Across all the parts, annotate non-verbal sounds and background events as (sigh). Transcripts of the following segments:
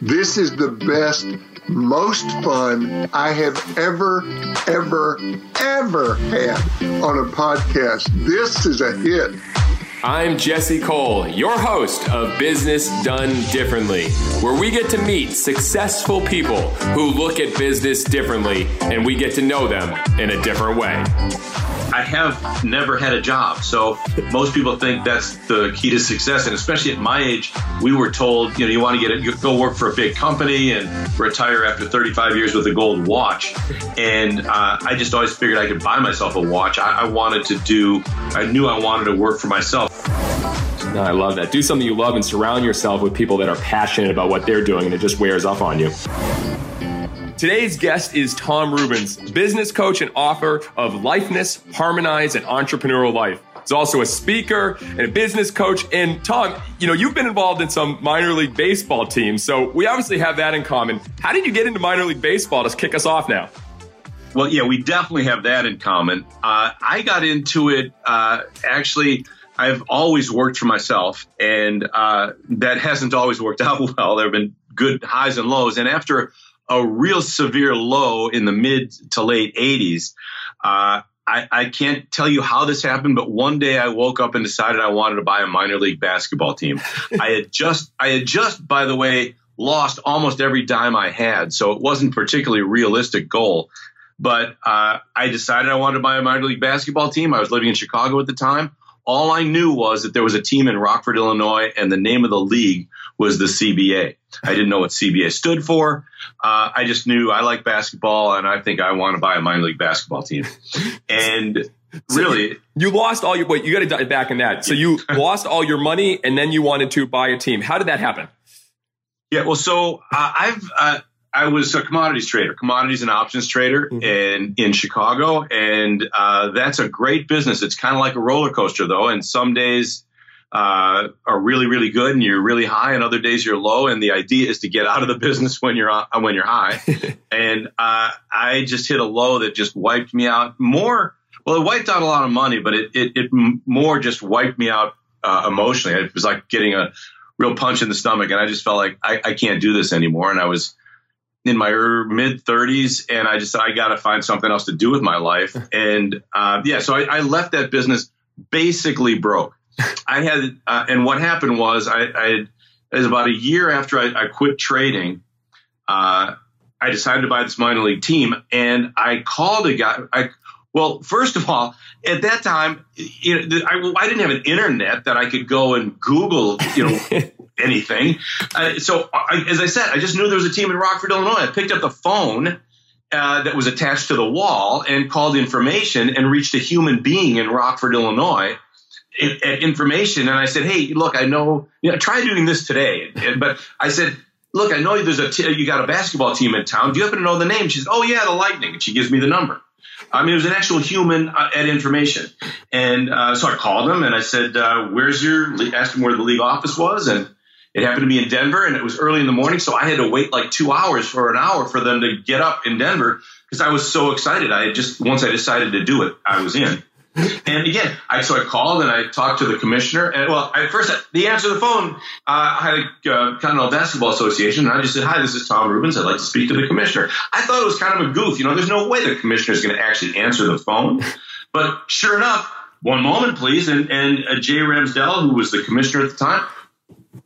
This is the best, most fun I have ever, ever, ever had on a podcast. This is a hit. I'm Jesse Cole, your host of Business Done Differently, where we get to meet successful people who look at business differently and we get to know them in a different way. I have never had a job. So most people think that's the key to success. And especially at my age, we were told, you know, you want to get it, you go work for a big company and retire after 35 years with a gold watch. And uh, I just always figured I could buy myself a watch. I, I wanted to do, I knew I wanted to work for myself. No, I love that. Do something you love and surround yourself with people that are passionate about what they're doing and it just wears off on you. Today's guest is Tom Rubens, business coach and author of Lifeness, Harmonize, and Entrepreneurial Life. He's also a speaker and a business coach. And Tom, you know, you've been involved in some minor league baseball teams, so we obviously have that in common. How did you get into minor league baseball to kick us off now? Well, yeah, we definitely have that in common. Uh, I got into it uh, actually. I've always worked for myself, and uh, that hasn't always worked (laughs) out well. There have been good highs and lows, and after a real severe low in the mid to late 80s. Uh, I, I, can't tell you how this happened, but one day I woke up and decided I wanted to buy a minor league basketball team. (laughs) I had just, I had just, by the way, lost almost every dime I had, so it wasn't particularly realistic goal. But uh, I decided I wanted to buy a minor league basketball team. I was living in Chicago at the time. All I knew was that there was a team in Rockford, Illinois, and the name of the league was the CBA. I didn't know what CBA stood for. Uh, I just knew I like basketball, and I think I want to buy a minor league basketball team. (laughs) And so really, you, you, lost all your. Wait, you got to dive back in that. So you (laughs) lost all your money, and then you wanted to buy a team. How did that happen? Yeah, well, so uh, I've. Uh, I was a commodities trader, commodities and options trader mm-hmm. in, in Chicago. And uh, that's a great business. It's kind of like a roller coaster, though. And some days uh, are really, really good and you're really high, and other days you're low. And the idea is to get out of the (laughs) business when you're on, when you're high. (laughs) and uh, I just hit a low that just wiped me out more. Well, it wiped out a lot of money, but it, it, it more just wiped me out uh, emotionally. It was like getting a real punch in the stomach. And I just felt like I, I can't do this anymore. And I was in my mid 30s, and I just I got to find something else to do with my life. (laughs) And uh, yeah, so I, I, left that business basically broke. I had, uh, and what happened was I, I it was about a year after I, I quit trading. Uh, I decided to buy this minor league team, and I called a guy. I well, first of all, at that time, you know, I, I didn't have an internet that I could go and Google, you know, (laughs) anything. Uh, so, I, as I said, I just knew there was a team in Rockford, Illinois. I picked up the phone uh, that was attached to the wall and called information and reached a human being in Rockford, Illinois. At information, and I said, "Hey, look, I know. You know, try doing this today." But I said, "Look, I know there's a t- you got a basketball team in town. Do you happen to know the name?" She says, "Oh yeah, the Lightning." And she gives me the number. I mean, it was an actual human uh, at information. And uh, so I called him and I said, uh, Where's your, asked him where the league office was. And it happened to be in Denver and it was early in the morning. So I had to wait like two hours for an hour for them to get up in Denver because I was so excited. I had just, once I decided to do it, I was in. (laughs) And again, I so I called and I talked to the commissioner. And well, I first the answer the phone. Uh, I had a uh, Continental Basketball Association, and I just said, "Hi, this is Tom Rubens. I'd like to speak to the commissioner." I thought it was kind of a goof. You know, there's no way the commissioner is going to actually answer the phone. But sure enough, one moment, please. And and uh, Jay Ramsdell, who was the commissioner at the time,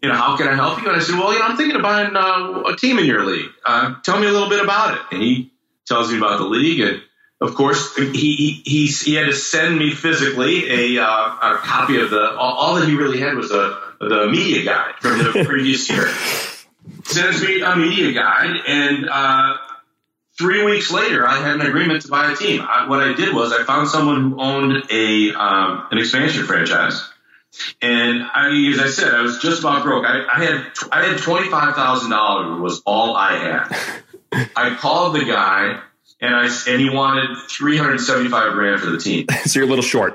you know, how can I help you? And I said, well, you know, I'm thinking of buying uh, a team in your league. Uh, tell me a little bit about it. And he tells me about the league and of course, he, he, he had to send me physically a, uh, a copy of the, all, all, that he really had was a, the media guide from the (laughs) previous year. Sends me a media guide, and uh, three weeks later, I had an agreement to buy a team. I, what I did was I found someone who owned a um, an expansion franchise, and I, as I said, I was just about broke. I, I had I had twenty five thousand dollars was all I had. (laughs) I called the guy and I and he wanted 375 grand for the team. (laughs) so you're a little short.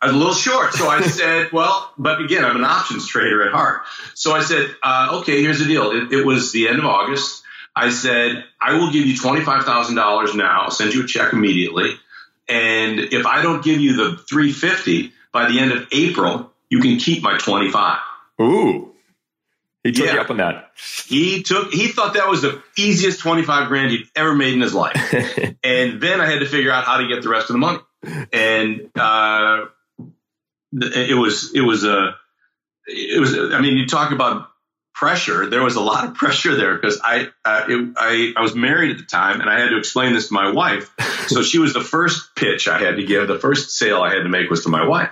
I was a little short, so I said, (laughs) "Well, but again, I'm an options trader at heart." So I said, uh, "Okay, here's the deal. It, it, was the end of August. I said I will give you twenty five thousand dollars now. I'll send you a check immediately, and if I don't give you the 350 by the end of April, you can keep my 25." Ooh. He took Yeah. you up on that. He took he thought that was the easiest 25 grand he'd ever made in his life. (laughs) and then I had to figure out how to get the rest of the money. And uh, it was it was a it was I mean you talk about pressure. There was a lot of pressure there because I uh, it, I I was married at the time and I had to explain this to my wife. So she was the first pitch I had to give. The first sale I had to make was to my wife.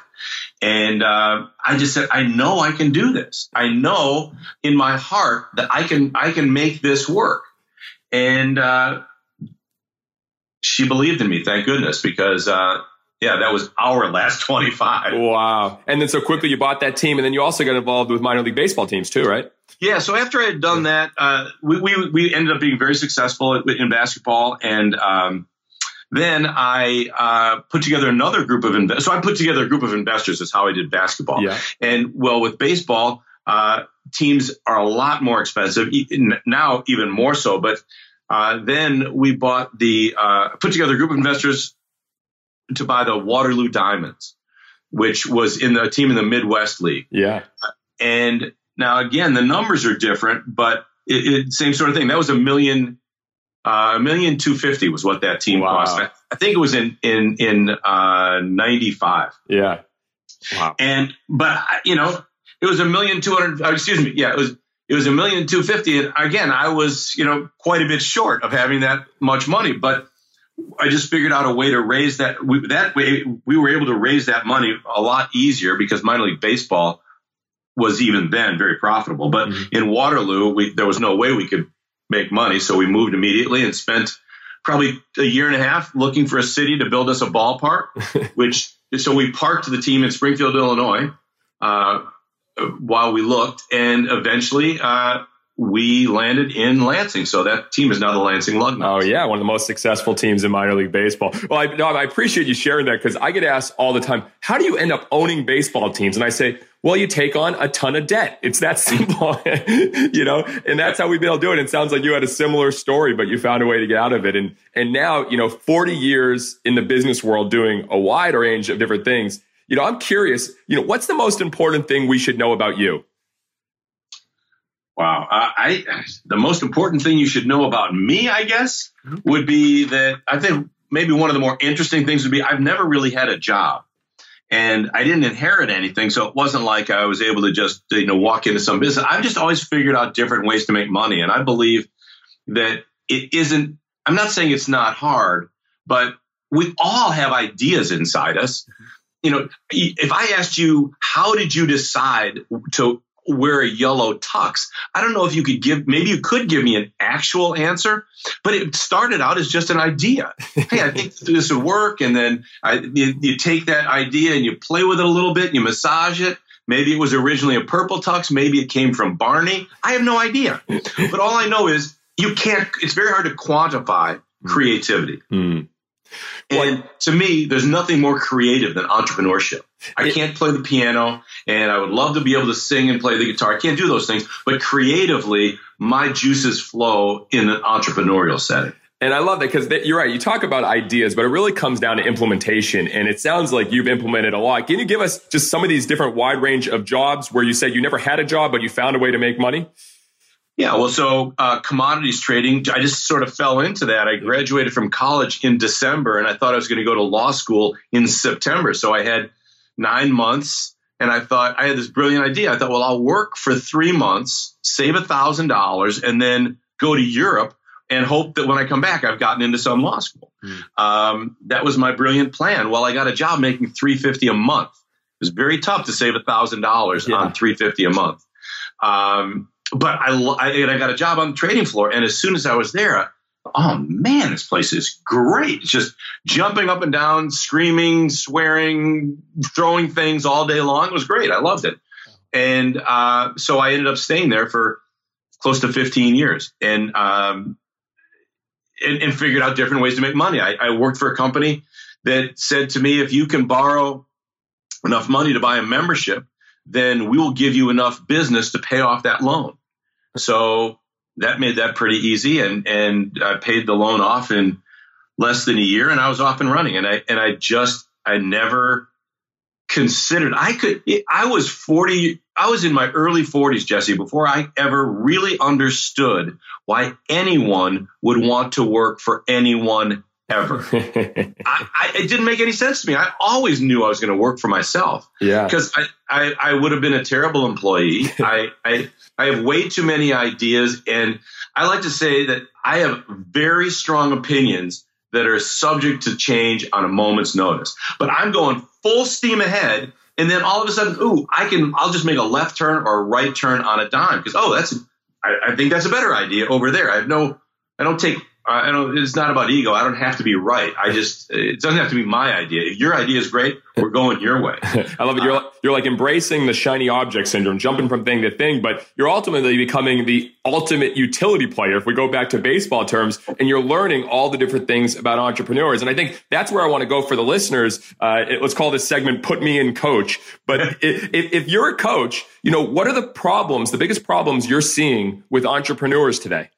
And uh, I just said, I know I can do this. I know in my heart that I can I can make this work. And uh, she believed in me, thank goodness, because uh, yeah, that was our last (laughs) 25. wow. And then so quickly you bought that team, and then you also got involved with minor league baseball teams too, right? Yeah, so after I had done that, uh, we, we we ended up being very successful in basketball, and um, then I uh, put together another group of investors. So I put together a group of investors. Is how I did basketball. Yeah. And well, with baseball, uh, teams are a lot more expensive now, even more so. But uh, then we bought the uh, put together a group of investors to buy the Waterloo Diamonds, which was in the team in the Midwest League. Yeah. And now again, the numbers are different, but it, it same sort of thing. That was a million, a million two fifty was what that team Wow. cost. I, I think it was in in in uh, ninety five. Yeah. Wow. And but you know, it was a million two hundred. uh, Excuse me. Yeah, it was it was a million two fifty. And again, I was you know quite a bit short of having that much money, but. I just figured out a way to raise that. We, that way, we were able to raise that money a lot easier because minor league baseball was even then very profitable. But Mhm. in Waterloo, we, there was no way we could make money, so we moved immediately and spent probably a year and a half looking for a city to build us a ballpark. (laughs) which so we parked the team in Springfield, Illinois, uh, while we looked, and eventually uh, we landed in Lansing. So that team is now the Lansing Lugnuts. Oh yeah, one of the most successful teams in minor league baseball. Well, I, no, I appreciate you sharing that because I get asked all the time, "How do you end up owning baseball teams?" And I say, "Well, you take on a ton of debt. It's that (laughs) simple, you know." And that's how we've been able to do it. And it sounds like you had a similar story, but you found a way to get out of it. And and now, you know, forty years in the business world, doing a wide range of different things. You know, I'm curious. You know, what's the most important thing we should know about you? Wow. Uh, I the most important thing you should know about me, I guess, Mm-hmm. would be that I think maybe one of the more interesting things would be I've never really had a job. And I didn't inherit anything, so it wasn't like I was able to just you know walk into some business. I've just always figured out different ways to make money, and I believe that it isn't. I'm not saying it's not hard, but we all have ideas inside us. You know, if I asked you, how did you decide to wear a yellow tux? I don't know if you could give, maybe you could give me an actual answer, but it started out as just an idea. (laughs) hey, I think this would work. And then I, you, you take that idea and you play with it a little bit, you massage it. Maybe it was originally a purple tux. Maybe it came from Barney. I have no idea. (laughs) But all I know is you can't, it's very hard to quantify creativity. Hmm. And to me, there's nothing more creative than entrepreneurship. I can't play the piano and I would love to be able to sing and play the guitar. I can't do those things, but creatively, my juices flow in an entrepreneurial setting. And I love that because you're right. You talk about ideas, but it really comes down to implementation. And it sounds like you've implemented a lot. Can you give us just some of these different wide range of jobs where you said you never had a job, but you found a way to make money? Yeah, well, so uh, commodities trading, I just sort of fell into that. I graduated from college in December and I thought I was going to go to law school in September. So I had nine months and I thought I had this brilliant idea. I thought, well, I'll work for three months, save a thousand dollars, and then go to Europe and hope that when I come back, I've gotten into some law school. Um, that was my brilliant plan. Well, I got a job making three fifty a month. It was very tough to save a thousand dollars Yeah. on three fifty a month. Um, but I, I, I got a job on the trading floor. And as soon as I was there, oh man, this place is great. Just jumping up and down, screaming, swearing, throwing things all day long. It was great. I loved it. And uh, so I ended up staying there for close to 15 years and, um, and, and figured out different ways to make money. I, I worked for a company that said to me, if you can borrow enough money to buy a membership, then we will give you enough business to pay off that loan. So that made that pretty easy, and and I paid the loan off in less than a year, and I was off and running. And I and I just I never considered I could. I was forty. I was in my early 40s, Jesse, before I ever really understood why anyone would want to work for anyone ever. (laughs) I, I, it didn't make any sense to me. I always knew I was going to work for myself. Yeah. Because I, I, I would have been a terrible employee. (laughs) I, I, I have way too many ideas. And I like to say that I have very strong opinions that are subject to change on a moment's notice. But I'm going full steam ahead. And then all of a sudden, ooh, I can, I'll just make a left turn or a right turn on a dime because, oh, that's, I, I think that's a better idea over there. I have no, I don't take I don't, it's not about ego. I don't have to be right. I just, it doesn't have to be my idea. If your idea is great, we're going your way. (laughs) I love it. You're, uh, you're like embracing the shiny object syndrome, jumping from thing to thing, but you're ultimately becoming the ultimate utility player. If we go back to baseball terms and you're learning all the different things about entrepreneurs. And I think that's where I want to go for the listeners. Uh, it, let's call this segment, put me in coach. But (laughs) if, if you're a coach, you know, what are the problems, the biggest problems you're seeing with entrepreneurs today?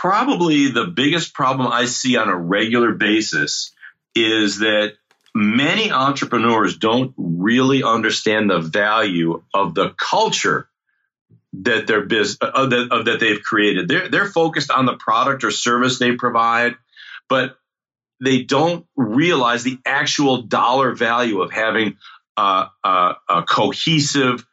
Probably the biggest problem I see on a regular basis is that many entrepreneurs don't really understand the value of the culture that their business uh, that, uh, that they've created. They're they're focused on the product or service they provide, but they don't realize the actual dollar value of having a, a cohesive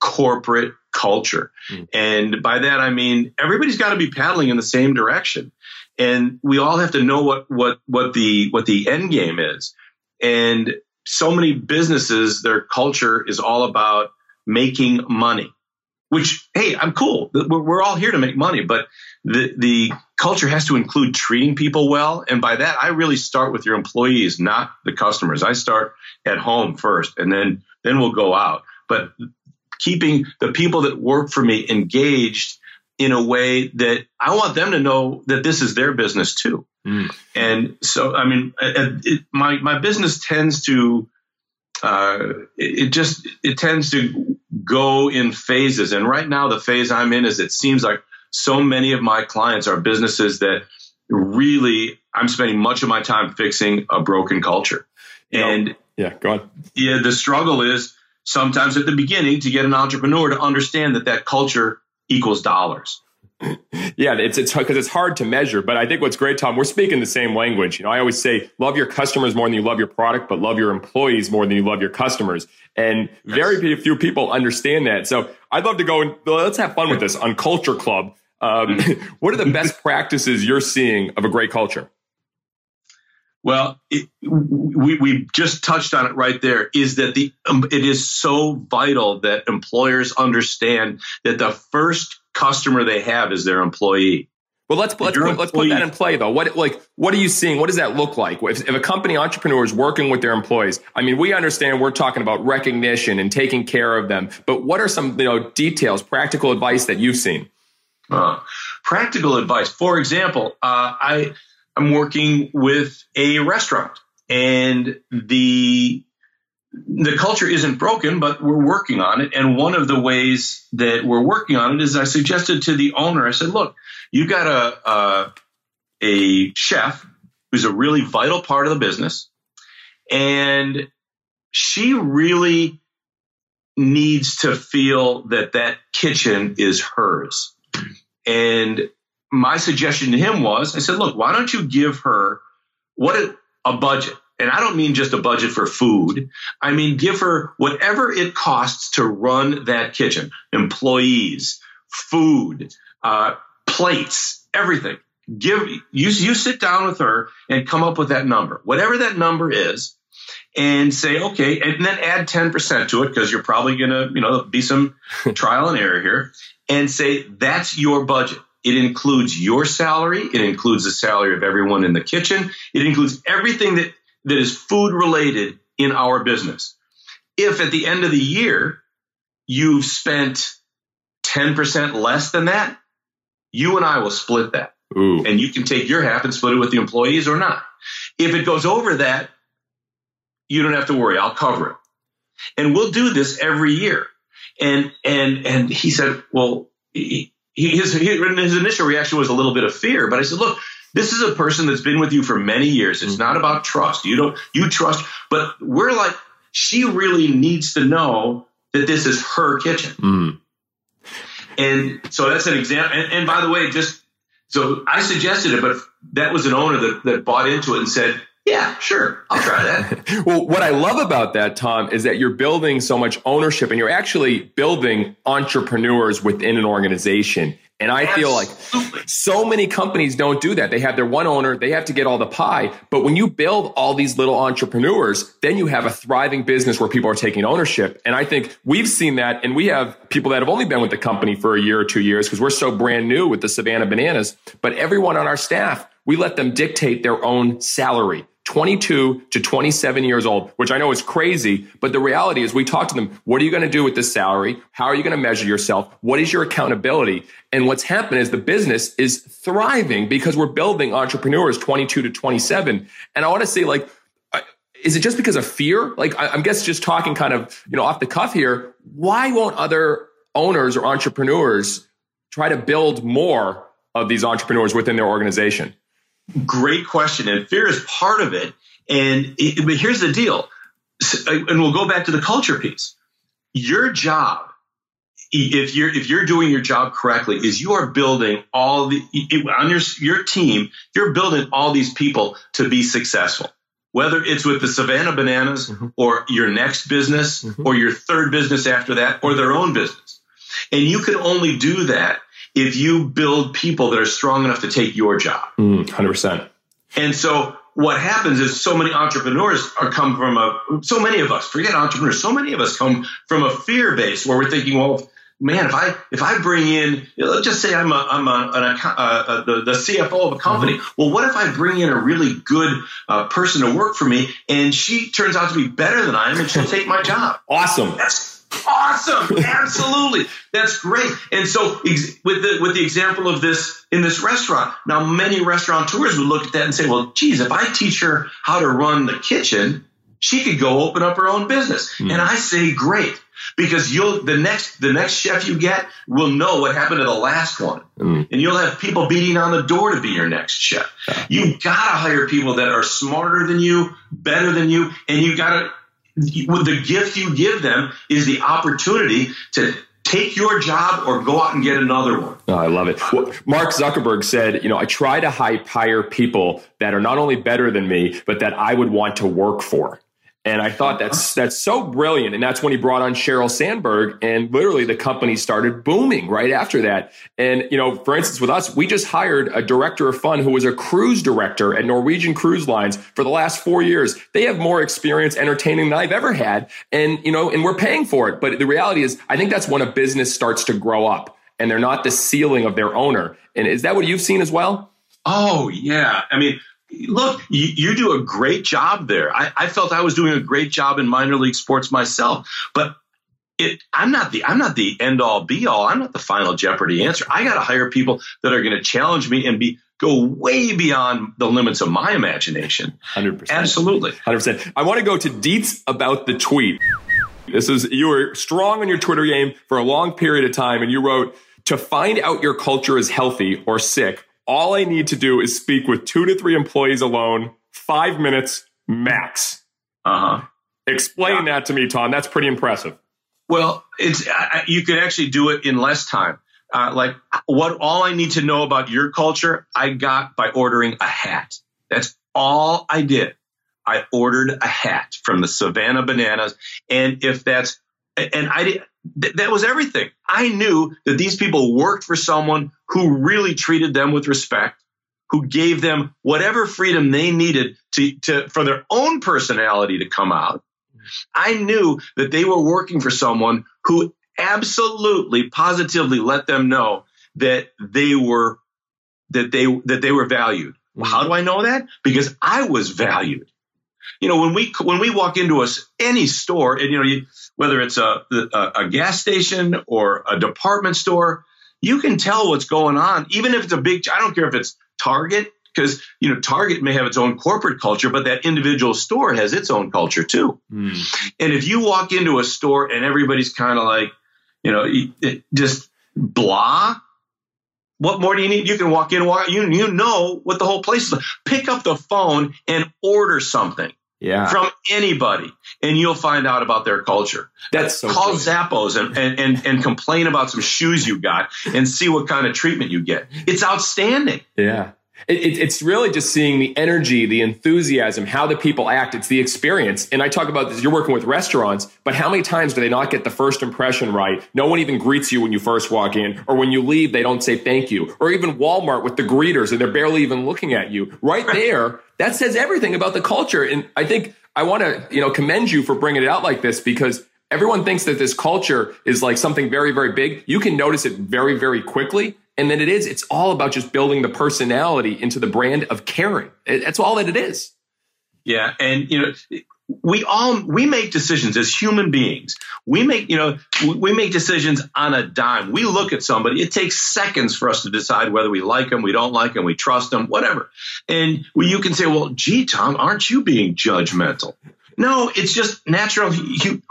corporate culture. Mm. And by that, I mean, everybody's got to be paddling in the same direction. And we all have to know what, what, what the, what the end game is. And so many businesses, their culture is all about making money, which, hey, I'm cool. We're all here to make money, but the, the culture has to include treating people well. And by that, I really start with your employees, not the customers. I start at home first and then, then we'll go out. But keeping the people that work for me engaged in a way that I want them to know that this is their business too. Mm. And so, I mean, it, my my business tends to uh, it, it just it tends to go in phases. And right now, the phase I'm in is it seems like so many of my clients are businesses that really I'm spending much of my time fixing a broken culture. And yeah, go on. Yeah, the struggle is sometimes at the beginning to get an entrepreneur to understand that that culture equals dollars. (laughs) Yeah, it's it's because it's hard to measure. But I think what's great, Tom, we're speaking the same language. You know, I always say, love your customers more than you love your product, but love your employees more than you love your customers. And yes. very few people understand that. So I'd love to go and let's have fun with this on Culture Club. Um, (laughs) what are the best (laughs) practices you're seeing of a great culture? Well, it, we, we just touched on it right there is that the um, it is so vital that employers understand that the first customer they have is their employee. Well, let's let's put, let's put that in play though. What like what are you seeing? What does that look like? If, if, a company entrepreneur is working with their employees, I mean, we understand we're talking about recognition and taking care of them, but what are some you know details, practical advice that you've seen? Uh, practical advice, for example, uh, I I'm working with a restaurant and the the culture isn't broken, but we're working on it. And one of the ways that we're working on it is I suggested to the owner, I said, look, you've got a, a, a chef who's a really vital part of the business. And she really needs to feel that that kitchen is hers. And my suggestion to him was I said, look, why don't you give her what a, a budget? And I don't mean just a budget for food. I mean, give her whatever it costs to run that kitchen, employees, food, uh, plates, everything. Give you, you sit down with her and come up with that number, whatever that number is, and say, okay, and then add 10% to it because you're probably going to, you know, be some (laughs) trial and error here and say, that's your budget. It includes your salary. It includes the salary of everyone in the kitchen. It includes everything that, that is food related in our business. If at the end of the year you've spent 10% less than that, you and I will split that. Ooh. And you can take your half and split it with the employees or not. If it goes over that, you don't have to worry. I'll cover it. And we'll do this every year. And, and, and he said, well, he, his, his initial reaction was a little bit of fear, but I said, look, this is a person that's been with you for many years. It's mm-hmm. not about trust. You don't, you trust, but we're like, she really needs to know that this is her kitchen. Mm. And so that's an example. And, and by the way, just so I suggested it, but that was an owner that, that bought into it and said, yeah, sure. I'll try that. (laughs) well, what I love about that, Tom, is that you're building so much ownership and you're actually building entrepreneurs within an organization. And I feel like so many companies don't do that. They have their one owner, they have to get all the pie. But when you build all these little entrepreneurs, then you have a thriving business where people are taking ownership. And I think we've seen that. And we have people that have only been with the company for a year or two years because we're so brand new with the Savannah Bananas. But everyone on our staff, we let them dictate their own salary. 22 to 27 years old, which I know is crazy. But the reality is we talk to them. What are you going to do with this salary? How are you going to measure yourself? What is your accountability? And what's happened is the business is thriving because we're building entrepreneurs 22 to 27. And I want to say like, is it just because of fear? Like I'm guess just talking kind of, you know, off the cuff here. Why won't other owners or entrepreneurs try to build more of these entrepreneurs within their organization? Great question. And fear is part of it. And it, but here's the deal. And we'll go back to the culture piece. Your job, if you're if you're doing your job correctly, is you are building all the on your your team. You're building all these people to be successful. Whether it's with the Savannah Bananas mm-hmm. or your next business mm-hmm. or your third business after that or their own business, and you can only do that if you build people that are strong enough to take your job. Mm, 100%. And so what happens is so many entrepreneurs are come from a, so many of us, forget entrepreneurs, so many of us come from a fear base where we're thinking, well, man, if I if I bring in, let's just say I'm a I'm a, an, uh, uh, the the CFO of a company. Mm-hmm. Well, what if I bring in a really good uh, person to work for me, and she turns out to be better than I am, and she'll (laughs) take my job? Awesome. That's awesome. Absolutely. That's great. And so ex- with the with the example of this in this restaurant, now many restaurateurs would look at that and say, well, geez, if I teach her how to run the kitchen, she could go open up her own business. Mm. And I say, great. Because you'll the next the next chef you get will know what happened to the last one, mm. and you'll have people beating on the door to be your next chef. Yeah. You gotta hire people that are smarter than you, better than you, and you gotta the gift you give them is the opportunity to take your job or go out and get another one. Oh, I love it. Well, Mark Zuckerberg said, you know, I try to hire people that are not only better than me, but that I would want to work for. And I thought that's that's so brilliant. And that's when he brought on Sheryl Sandberg, and literally the company started booming right after that. And you know, for instance, with us, we just hired a director of fun who was a cruise director at Norwegian Cruise Lines for the last four years. They have more experience entertaining than I've ever had, and you know, and we're paying for it. But the reality is, I think that's when a business starts to grow up, and they're not the ceiling of their owner. And is that what you've seen as well? Oh yeah, I mean look, you, you, do a great job there. I, I, felt I was doing a great job in minor league sports myself, but it, I'm not the I'm not the end all be all. I'm not the final Jeopardy answer. I got to hire people that are going to challenge me and be go way beyond the limits of my imagination. Hundred percent, absolutely, hundred percent. I want to go to deets about the tweet. This is you were strong on your Twitter game for a long period of time, and you wrote to find out your culture is healthy or sick all I need to do is speak with two to three employees alone, five minutes max. Uh huh. Explain yeah. that to me, Tom. That's pretty impressive. Well, it's uh, you could actually do it in less time. Uh, like what all I need to know about your culture, I got by ordering a hat. That's all I did. I ordered a hat from the Savannah Bananas, and if that's and I did th- that was everything. I knew that these people worked for someone who really treated them with respect, who gave them whatever freedom they needed to, to for their own personality to come out. I knew that they were working for someone who absolutely positively let them know that they were that they that they were valued. Well, how do I know that? Because I was valued you know, when we when we walk into a, any store, and you know, you, whether it's a, a, a gas station or a department store, you can tell what's going on. Even if it's a big, I don't care if it's Target, because you know Target may have its own corporate culture, but that individual store has its own culture too. Mm. And if you walk into a store and everybody's kind of like, you know, just blah, what more do you need? You can walk in, walk you you know what the whole place is. Like. Pick up the phone and order something. Yeah. From anybody, and you'll find out about their culture. That's so Call brilliant. Zappos and, and, and, and complain about some shoes you got and see what kind of treatment you get. It's outstanding. Yeah. It, it, it's really just seeing the energy, the enthusiasm, how the people act. It's the experience. And I talk about this, you're working with restaurants, but how many times do they not get the first impression right? No one even greets you when you first walk in, or when you leave, they don't say thank you. Or even Walmart with the greeters and they're barely even looking at you. Right there, that says everything about the culture. And I think I want to, you know, commend you for bringing it out like this because everyone thinks that this culture is like something very, very big. You can notice it very, very quickly. And then it is, it's all about just building the personality into the brand of caring. That's all that it is. Yeah, and you know, we all we make decisions as human beings. We make you know we- make decisions on a dime. We look at somebody. It takes seconds for us to decide whether we like them, we don't like them, we trust them, whatever. And you can say, "Well, gee, Tom, aren't you being judgmental?" No, it's just natural.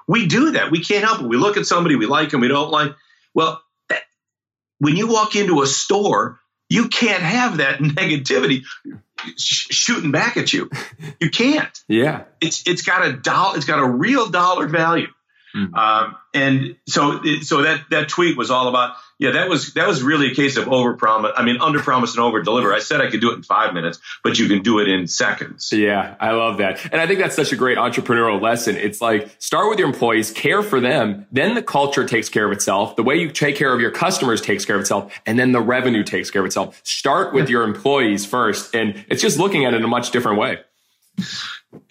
We do that. We can't help it. We look at somebody, we like them, we don't like. Well, when you walk into a store, you can't have that (laughs) negativity sh- shooting back at you. (laughs) You can't. Yeah. It's it's got a dollar. It's got a real dollar value. Mhm. Um, and so it, so that that tweet was all about yeah that was that was really a case of over promise I mean under promise and over deliver I said I could do it in five minutes but you can do it in seconds Yeah, I love that. And I think that's such a great entrepreneurial lesson. It's like start with your employees, care for them, then the culture takes care of itself. The way you take care of your customers takes care of itself, and then the revenue takes care of itself. Start with your employees first. And it's just looking at it in a much different way.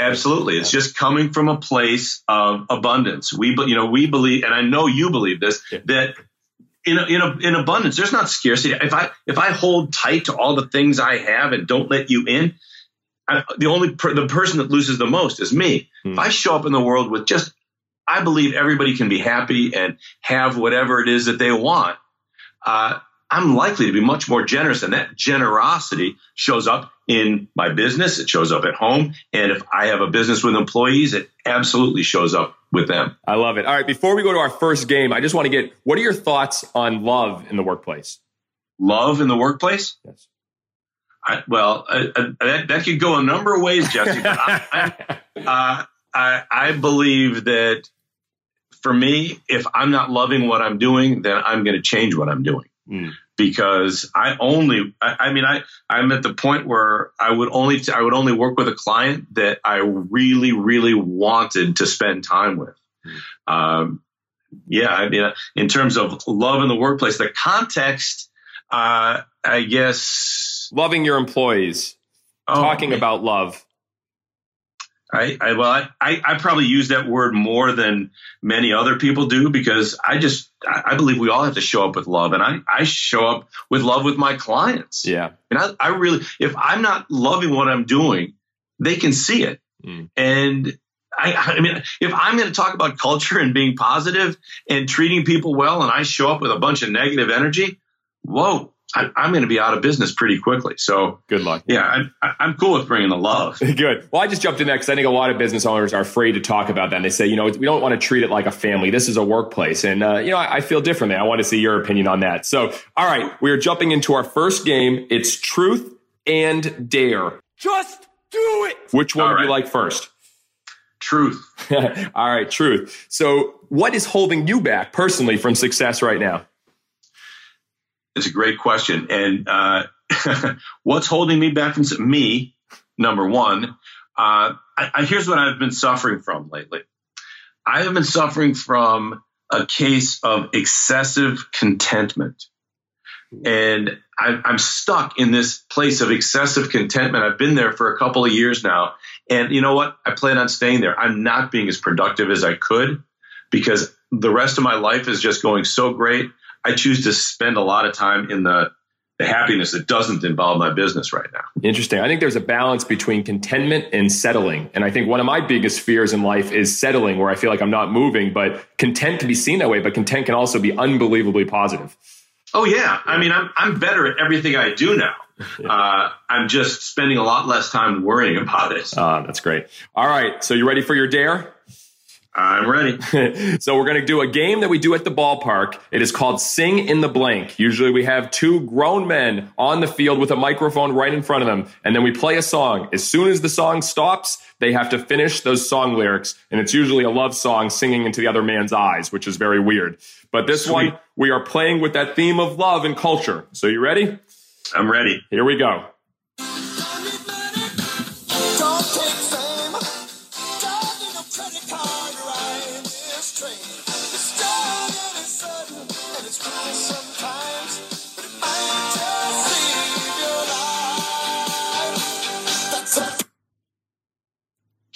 Absolutely. It's just coming from a place of abundance. We, you know, we believe, and I know you believe this, Yeah. that in, a, in, a, in abundance, there's not scarcity. If I, if I hold tight to all the things I have and don't let you in, I, the only, per, the person that loses the most is me. Hmm. If I show up in the world with just, I believe everybody can be happy and have whatever it is that they want. Uh, I'm likely to be much more generous, and that generosity shows up in my business. It shows up at home, and if I have a business with employees, it absolutely shows up with them. I love it. All right, before we go to our first game, I just want to get what are your thoughts on love in the workplace? Love in the workplace. Yes. I, well, uh, uh, that that could go a number of ways, Jesse. But I, I, (laughs) uh, I, I believe that for me, if I'm not loving what I'm doing, then I'm going to change what I'm doing. Mm. Because I only, I, I mean, I, I'm at the point where I would only, I would only work with a client that I really, really wanted to spend time with. Um, yeah, I mean, in terms of love in the workplace, the context, uh, I guess, Loving your employees, oh, talking about love. I, I well, I, I, probably use that word more than many other people do because I just I, I believe we all have to show up with love, and I, I show up with love with my clients. Yeah. And I, I really, if I'm not loving what I'm doing, they can see it. Mm. And I, I mean, if I'm going to talk about culture and being positive and treating people well, and I show up with a bunch of negative energy, whoa, I, I'm going to be out of business pretty quickly. So Good luck. yeah, I'm, I'm cool with bringing the love. (laughs) Good. Well, I just jumped in there because I think a lot of business owners are afraid to talk about that. And they say, you know, we don't want to treat it like a family. This is a workplace. And, uh, you know, I, I feel differently. I want to see your opinion on that. So, all right, we are jumping into our first game. It's truth and dare. Just do it. Which one All would you like first? Truth. (laughs) all right, truth. So, what is holding you back personally from success right now? It's a great question. And uh, (laughs) what's holding me back from me? Number one, uh, I, I, here's what I've been suffering from lately. I have been suffering from a case of excessive contentment. And I, I'm stuck in this place of excessive contentment. I've been there for a couple of years now. And you know what? I plan on staying there. I'm not being as productive as I could because the rest of my life is just going so great. I choose to spend a lot of time in the, the happiness that doesn't involve my business right now. Interesting. I think there's a balance between contentment and settling. And I think one of my biggest fears in life is settling, where I feel like I'm not moving, but content can be seen that way, but content can also be unbelievably positive. Oh yeah, I mean, I'm I'm better at everything I do now. (laughs) Uh, I'm just spending a lot less time worrying about it. Uh, that's great. All right. So you ready for your dare? I'm ready. (laughs) so we're going to do a game that we do at the ballpark. It is called Sing in the Blank. Usually we have two grown men on the field with a microphone right in front of them, and then we play a song. As soon as the song stops, they have to finish those song lyrics, and it's usually a love song singing into the other man's eyes, which is very weird. But this Sweet. one, we are playing with that theme of love and culture. So you ready? I'm ready. Here we go.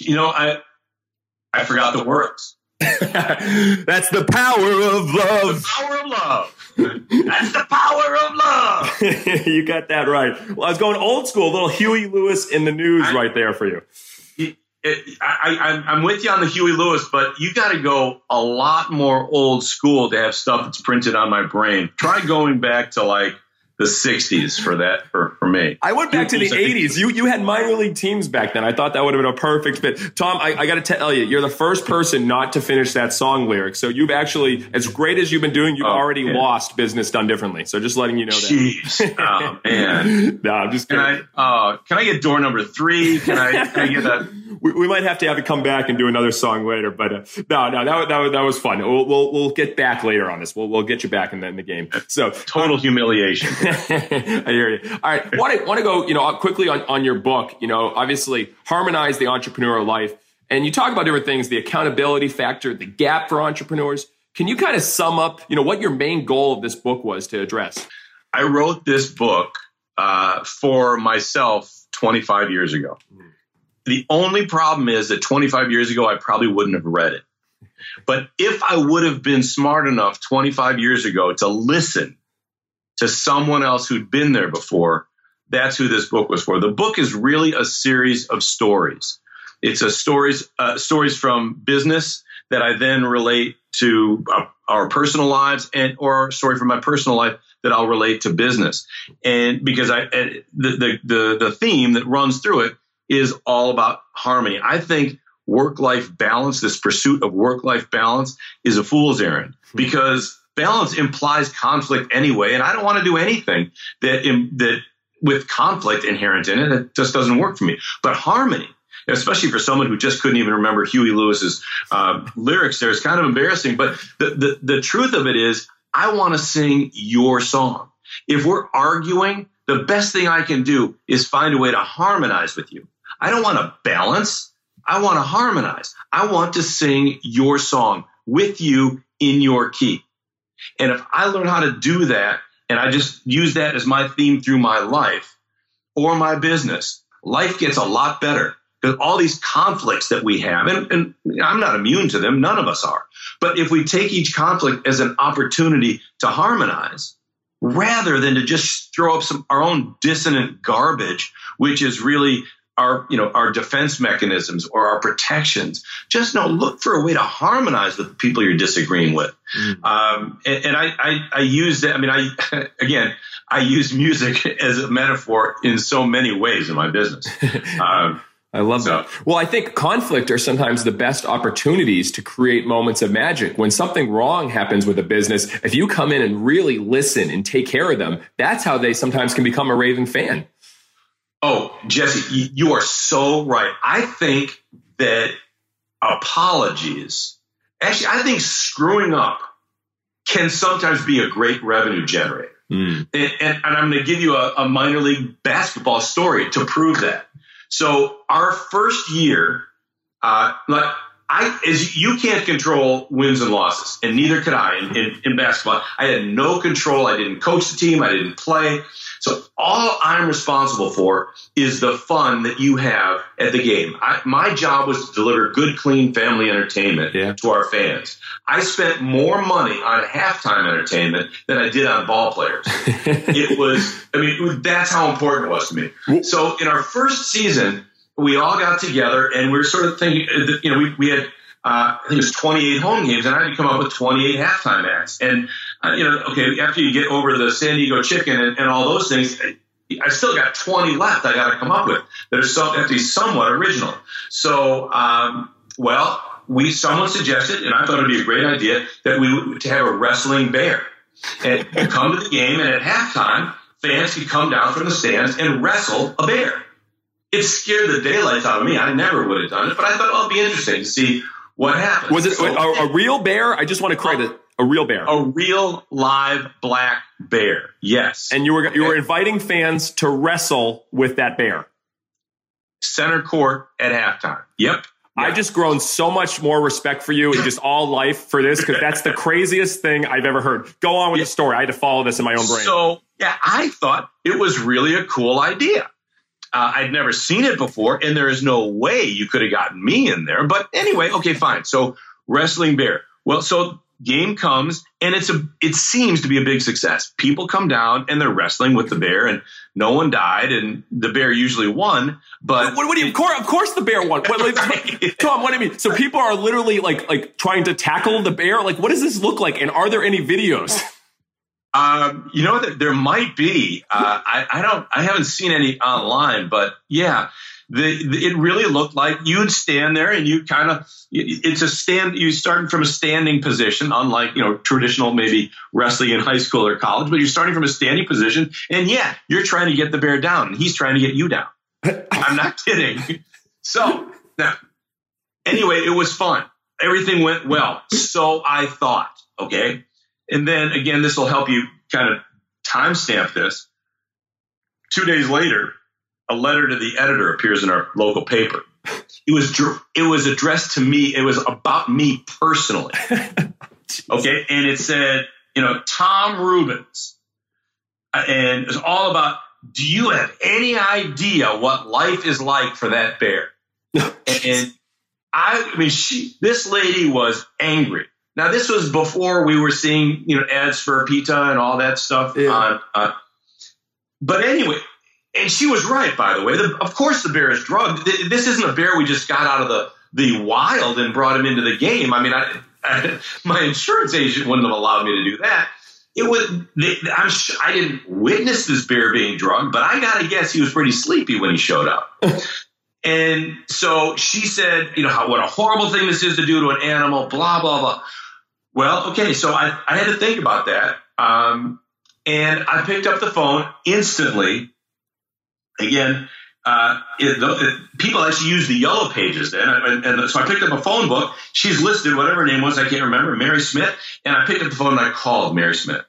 You know, I I forgot the words. (laughs) That's the power of love. Power of love. That's the power of love. (laughs) you got that right. Well, I was going old school, little Huey Lewis and the News I- right there for you. It- it- I, I, I'm with you on the Huey Lewis, but you got to go a lot more old school to have stuff that's printed on my brain. Try going back to like the 60s for that for, for me. I went back to the Huey Lewis, I think- 80s. You you had minor league teams back then. I thought that would have been a perfect fit. Tom, I, I got to tell you, you're the first person not to finish that song lyric. So you've actually, as great as you've been doing, you've Oh, already yeah. lost business done differently. So just letting you know that. Jeez. (laughs) Oh, man. no, I'm just Can kidding. I, uh, can I get door number three? Can I, can I get a, (laughs) we, we might have to have it come back and do another song later, but uh, no, no, that, that, that was fun. We'll, we'll, we'll get back later on this. We'll, we'll get you back in the, in the game. So total humiliation? (laughs) I hear you. All right. Want to want to go, you know, quickly on, on your book, you know, obviously harmonize the entrepreneurial life. And you talk about different things, the accountability factor, the gap for entrepreneurs. Can you kind of sum up, you know, what your main goal of this book was to address? I wrote this book uh, for myself 25 years ago. The only problem is that 25 years ago, I probably wouldn't have read it. But if I would have been smart enough 25 years ago to listen to someone else who'd been there before, that's who this book was for. The book is really a series of stories. It's a stories uh, stories from business that I then relate to uh, our personal lives, and or a story from my personal life that I'll relate to business. And because I and the the the, the theme that runs through it is all about harmony. I think work life balance, this pursuit of work life balance, is a fool's errand because balance implies conflict anyway, and I don't want to do anything that that with conflict inherent in it. It just doesn't work for me. But harmony, especially for someone who just couldn't even remember Huey Lewis's uh, lyrics, there is kind of embarrassing. But the, the the truth of it is, I want to sing your song. If we're arguing, the best thing I can do is find a way to harmonize with you. I don't want to balance. I want to harmonize. I want to sing your song with you in your key. And if I learn how to do that and I just use that as my theme through my life or my business, life gets a lot better because all these conflicts that we have, and, and I'm not immune to them, none of us are. But if we take each conflict as an opportunity to harmonize, rather than to just throw up some our own dissonant garbage, which is really our you know our defense mechanisms or our protections, just know look for a way to harmonize with the people you're disagreeing with. Um, and and I, I I use that. I mean, I (laughs) again. I use music (laughs) as a metaphor in so many ways in my business. (laughs) Um, I love So- that. Well, I think conflict are sometimes the best opportunities to create moments of magic. When something wrong happens with a business, if you come in and really listen and take care of them, that's how they sometimes can become a raving fan. Oh, Jesse, you, you are so right. I think that apologies, actually, I think screwing up can sometimes be a great revenue generator. And, and, and I'm going to give you a, a minor league basketball story to prove that. So our first year, uh, like I, as you can't control wins and losses, and neither could I in, in, in basketball. I had no control. I didn't coach the team. I didn't play. So all I'm responsible for is the fun that you have at the game. I, my job was to deliver good, clean family entertainment Yeah. to our fans. I spent more money on halftime entertainment than I did on ball players. (laughs) it was, I mean, that's how important it was to me. So in our first season, we all got together and we were sort of thinking, uh, that, you know, we, we had, uh, I think it was 28 home games, and I had to come up with 28 halftime acts. And, uh, you know, okay, after you get over the San Diego chicken and, and all those things, I still got 20 left I got to come up with that are some, have to be somewhat original. So, um, well, we someone suggested, and I thought it'd be a great idea that we would to have a wrestling bear, and come to the game, and at halftime, fans could come down from the stands and wrestle a bear. It scared the daylights out of me. I never would have done it, but I thought oh, it'd be interesting to see what happens. Was it So- a, a real bear? I just want to correct it. A real bear. a real live black bear? Yes. And you were you were inviting fans to wrestle with that bear. center court at halftime. Yep. I've just grown so much more respect for you and just all life for this because that's the craziest thing I've ever heard. Go on with the story. I had to follow this in my own brain. So yeah, I thought it was really a cool idea. Uh, I'd never seen it before, and there is no way you could have gotten me in there. But anyway, okay, fine. So wrestling bear. Well, so game comes, and it's a. It seems to be a big success. People come down and they're wrestling with the bear, and no one died, and the bear usually won. But what, what do you? Of course, of course, the bear won. What, like, (laughs) Tom, what do you mean? So people are literally like like trying to tackle the bear. Like, what does this look like? And are there any videos? Um, you know that there might be. Uh, I, I don't. I haven't seen any online, but yeah, the, the it really looked like you'd stand there and you kind of. It's a stand. you starting from a standing position, unlike you know traditional maybe wrestling in high school or college, but you're starting from a standing position, and yeah, you're trying to get the bear down, and he's trying to get you down. (laughs) I'm not kidding. So now, anyway, it was fun. Everything went well. So I thought. Okay. And then again, this will help you kind of timestamp this. Two days later, a letter to the editor appears in our local paper. It was it was addressed to me. It was about me personally. (laughs) Okay, and it said, you know, Tom Rubens, Uh, and it's all about. Do you have any idea what life is like for that bear? (laughs) and I, I mean, she, this lady was angry. Now, this was before we were seeing, you know, ads for pizza and all that stuff. Yeah. On, uh, but anyway, and she was right, by the way. The, of course, the bear is drugged. This isn't a bear we just got out of the, the wild and brought him into the game. I mean, I, I, (laughs) my insurance agent wouldn't have allowed me to do that. It would. I'm. I didn't witness this bear being drugged, but I gotta guess he was pretty sleepy when he showed up. (laughs) And so she said, you know, how, what a horrible thing this is to do to an animal, blah, blah, blah. Well, okay, so I, I had to think about that. Um, and I picked up the phone instantly. Again, uh, it, the, it- people actually use the yellow pages then. And, and so I picked up a phone book. She's listed, whatever her name was, I can't remember, Mary Smith. And I picked up the phone and I called Mary Smith.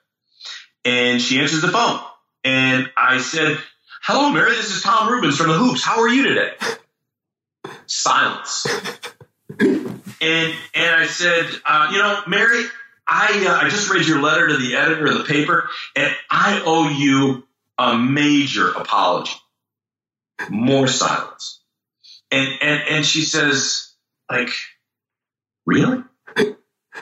And she answers the phone. And I said, Hello, Mary. This is Tom Rubens from the Hoops. How are you today? Silence. and and I said, uh, you know, Mary, I uh, I just read your letter to the editor of the paper, and I owe you a major apology. More silence. And and and she says, like, really?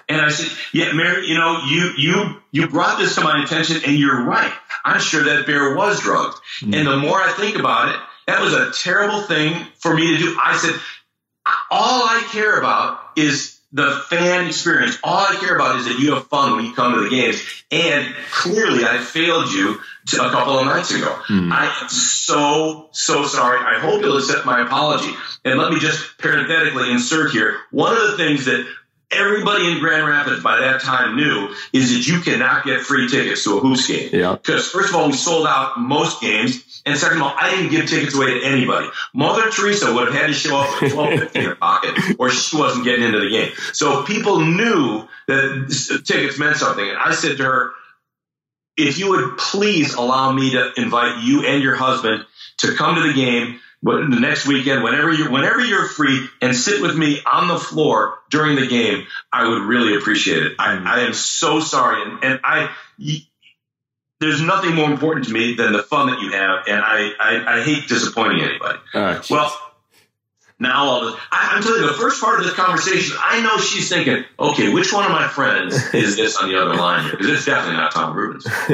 And I said, "Yeah, Mary, you know, you you you brought this to my attention, and you're right. I'm sure that bear was drugged. Hmm. And the more I think about it, that was a terrible thing for me to do. I said, all I care about is the fan experience. All I care about is that you have fun when you come to the games. And clearly, I failed you a couple of nights ago. Hmm. I am so so sorry. I hope you'll accept my apology. And let me just parenthetically insert here one of the things that everybody in Grand Rapids by that time knew is that you cannot get free tickets to a Hoops game. Yeah. Because first of all, we sold out most games, and second of all, I didn't give tickets away to anybody. Mother Teresa would have had to show up with twelve fifty in her pocket, (laughs) or she wasn't getting into the game. So people knew that tickets meant something, and I said to her, "If you would please allow me to invite you and your husband to come to the game." The next weekend, whenever you're whenever you're free, and sit with me on the floor during the game, I would really appreciate it. I, mm. I am so sorry, and, and I, there's nothing more important to me than the fun that you have, and I, I, I hate disappointing anybody. Uh, Well, now all this, I, I'm telling you, the first part of this conversation, I know she's thinking, okay, which one of my friends is this on the other line here? Because it's definitely not Tom Rubens. (laughs)